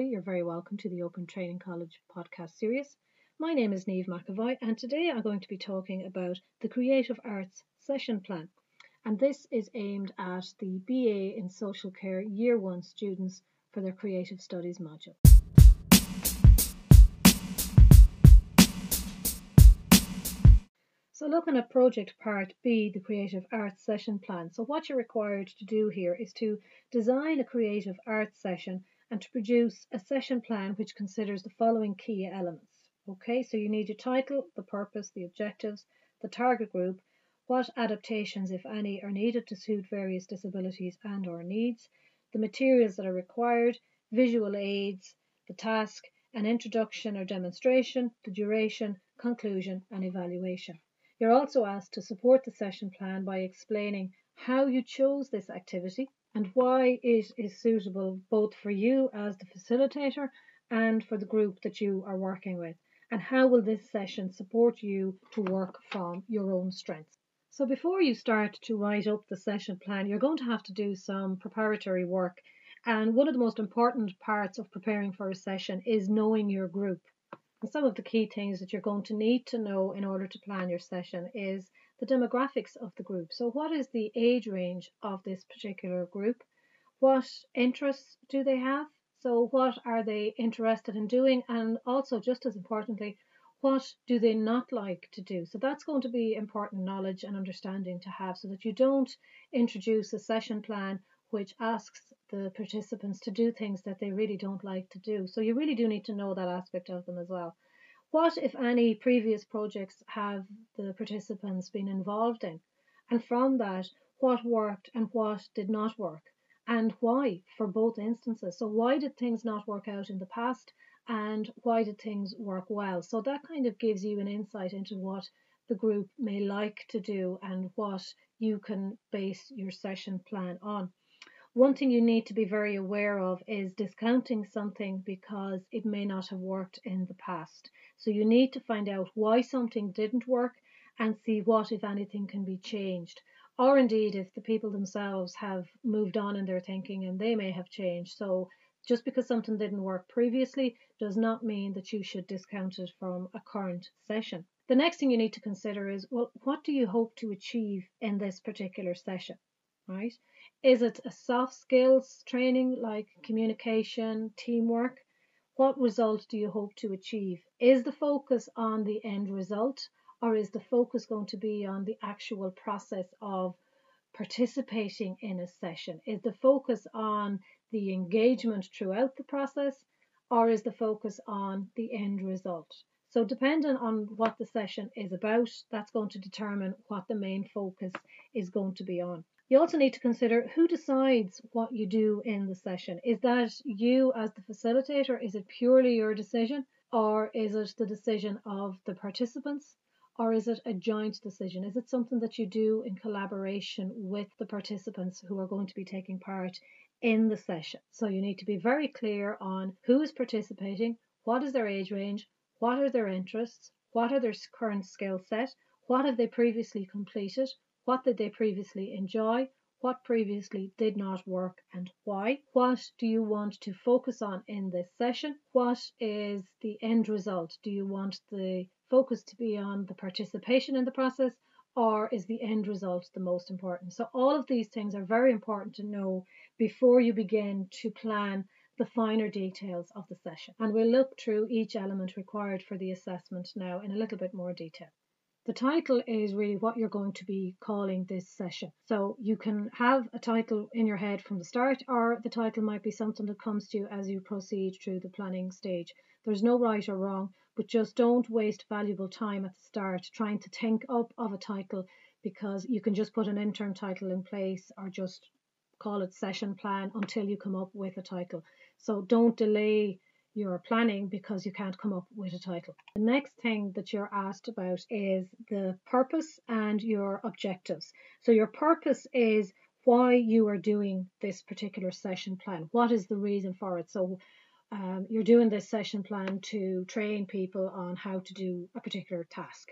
Everybody. You're very welcome to the Open Training College podcast series. My name is Neve McAvoy, and today I'm going to be talking about the Creative Arts Session Plan. And this is aimed at the BA in Social Care Year 1 students for their Creative Studies module. So looking at project part B, the creative arts session plan. So what you're required to do here is to design a creative arts session and to produce a session plan which considers the following key elements. Okay, so you need your title, the purpose, the objectives, the target group, what adaptations, if any, are needed to suit various disabilities and or needs, the materials that are required, visual aids, the task, an introduction or demonstration, the duration, conclusion and evaluation. You're also asked to support the session plan by explaining how you chose this activity and why it is suitable both for you as the facilitator and for the group that you are working with. And how will this session support you to work from your own strengths? So before you start to write up the session plan, you're going to have to do some preparatory work. And one of the most important parts of preparing for a session is knowing your group. And some of the key things that you're going to need to know in order to plan your session is the demographics of the group. So, what is the age range of this particular group? What interests do they have? So, what are they interested in doing? And also, just as importantly, what do they not like to do? So, that's going to be important knowledge and understanding to have so that you don't introduce a session plan which asks the participants to do things that they really don't like to do. So you really do need to know that aspect of them as well. What, if any, previous projects have the participants been involved in? And from that, what worked and what did not work? And why for both instances? So, why did things not work out in the past? And why did things work well? So, that kind of gives you an insight into what the group may like to do and what you can base your session plan on. One thing you need to be very aware of is discounting something because it may not have worked in the past. So you need to find out why something didn't work and see what, if anything, can be changed. Or indeed, if the people themselves have moved on in their thinking and they may have changed. So just because something didn't work previously does not mean that you should discount it from a current session. The next thing you need to consider is well, what do you hope to achieve in this particular session? Right? Is it a soft skills training like communication, teamwork? What result do you hope to achieve? Is the focus on the end result or is the focus going to be on the actual process of participating in a session? Is the focus on the engagement throughout the process or is the focus on the end result? So, depending on what the session is about, that's going to determine what the main focus is going to be on. You also need to consider who decides what you do in the session. Is that you as the facilitator? Is it purely your decision? Or is it the decision of the participants? Or is it a joint decision? Is it something that you do in collaboration with the participants who are going to be taking part in the session? So you need to be very clear on who is participating, what is their age range, what are their interests, what are their current skill set, what have they previously completed, what did they previously enjoy? What previously did not work and why? What do you want to focus on in this session? What is the end result? Do you want the focus to be on the participation in the process or is the end result the most important? So, all of these things are very important to know before you begin to plan the finer details of the session. And we'll look through each element required for the assessment now in a little bit more detail. The title is really what you're going to be calling this session. So you can have a title in your head from the start, or the title might be something that comes to you as you proceed through the planning stage. There's no right or wrong, but just don't waste valuable time at the start trying to think up of a title because you can just put an interim title in place or just call it session plan until you come up with a title. So don't delay your planning because you can't come up with a title. The next thing that you're asked about is the purpose and your objectives. So, your purpose is why you are doing this particular session plan. What is the reason for it? So, um, you're doing this session plan to train people on how to do a particular task.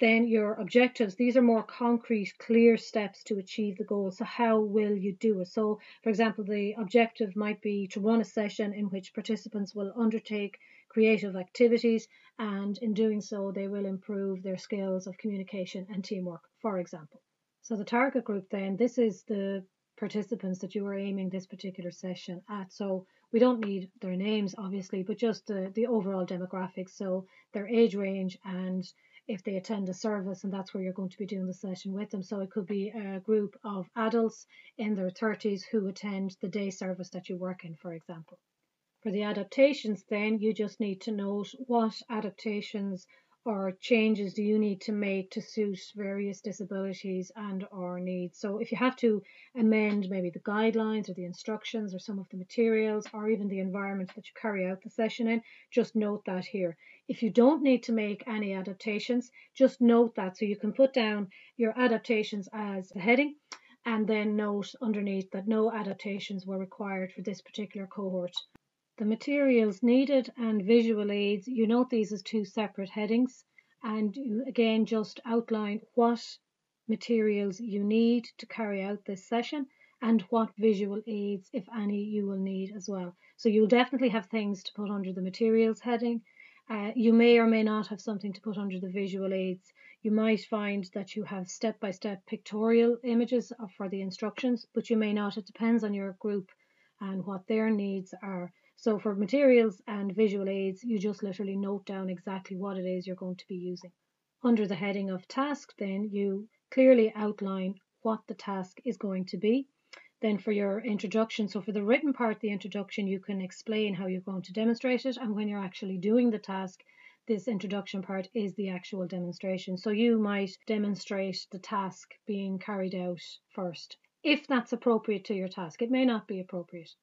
Then your objectives, these are more concrete, clear steps to achieve the goal. So how will you do it? So for example, the objective might be to run a session in which participants will undertake creative activities and in doing so they will improve their skills of communication and teamwork, for example. So the target group then, this is the participants that you are aiming this particular session at. So we don't need their names obviously, but just the, the overall demographics. So their age range and if they attend a service and that's where you're going to be doing the session with them. So it could be a group of adults in their 30s who attend the day service that you work in, for example. For the adaptations, then you just need to note what adaptations or changes do you need to make to suit various disabilities and or needs. So if you have to amend maybe the guidelines or the instructions or some of the materials or even the environment that you carry out the session in, just note that here. If you don't need to make any adaptations, just note that. So you can put down your adaptations as a heading and then note underneath that no adaptations were required for this particular cohort. The materials needed and visual aids, you note these as two separate headings and you again just outline what materials you need to carry out this session and what visual aids, if any, you will need as well. So you'll definitely have things to put under the materials heading. Uh, you may or may not have something to put under the visual aids. You might find that you have step-by-step pictorial images for the instructions, but you may not. It depends on your group and what their needs are. So for materials and visual aids, you just literally note down exactly what it is you're going to be using. Under the heading of task, then you clearly outline what the task is going to be. Then for your introduction, so for the written part, the introduction, you can explain how you're going to demonstrate it. And when you're actually doing the task, this introduction part is the actual demonstration. So you might demonstrate the task being carried out first, if that's appropriate to your task. It may not be appropriate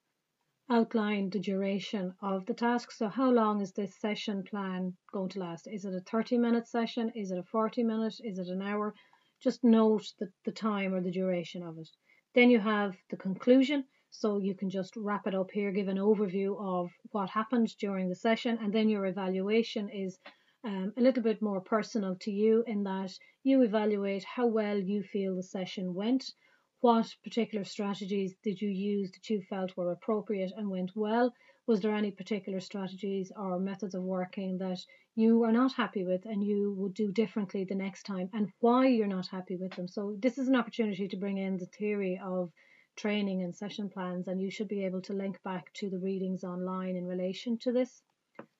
outline the duration of the task. So how long is this session plan going to last? Is it a 30 minute session? Is it a 40 minute? Is it an hour? Just note the, the time or the duration of it. Then you have the conclusion. So you can just wrap it up here, give an overview of what happened during the session, and then your evaluation is um, a little bit more personal to you in that you evaluate how well you feel the session went what particular strategies did you use that you felt were appropriate and went well? Was there any particular strategies or methods of working that you are not happy with and you would do differently the next time and why you're not happy with them? So, this is an opportunity to bring in the theory of training and session plans, and you should be able to link back to the readings online in relation to this.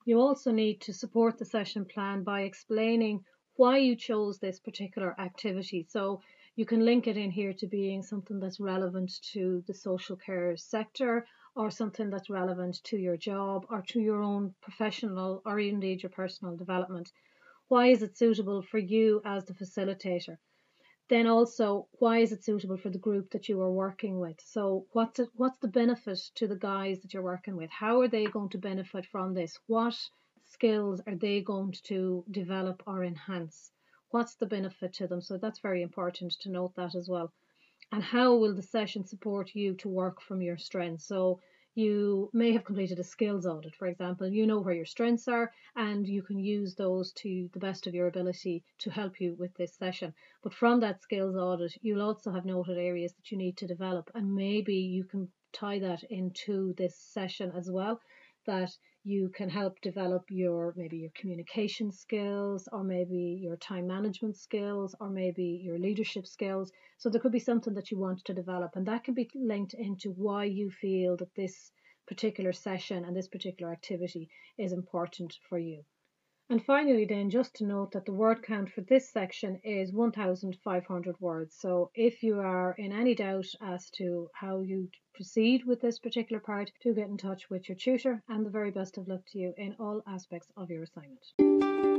You also need to support the session plan by explaining why you chose this particular activity. So, you can link it in here to being something that's relevant to the social care sector or something that's relevant to your job or to your own professional or indeed your personal development. Why is it suitable for you as the facilitator? Then also, why is it suitable for the group that you are working with? So, what's it, what's the benefit to the guys that you're working with? How are they going to benefit from this? What skills are they going to develop or enhance? What's the benefit to them? So that's very important to note that as well. And how will the session support you to work from your strengths? So you may have completed a skills audit, for example. You know where your strengths are, and you can use those to the best of your ability to help you with this session. But from that skills audit, you'll also have noted areas that you need to develop, and maybe you can tie that into this session as well. That you can help develop your maybe your communication skills or maybe your time management skills or maybe your leadership skills. So there could be something that you want to develop and that can be linked into why you feel that this particular session and this particular activity is important for you and finally then just to note that the word count for this section is 1500 words. So if you are in any doubt as to how you proceed with this particular part, do get in touch with your tutor and the very best of luck to you in all aspects of your assignment.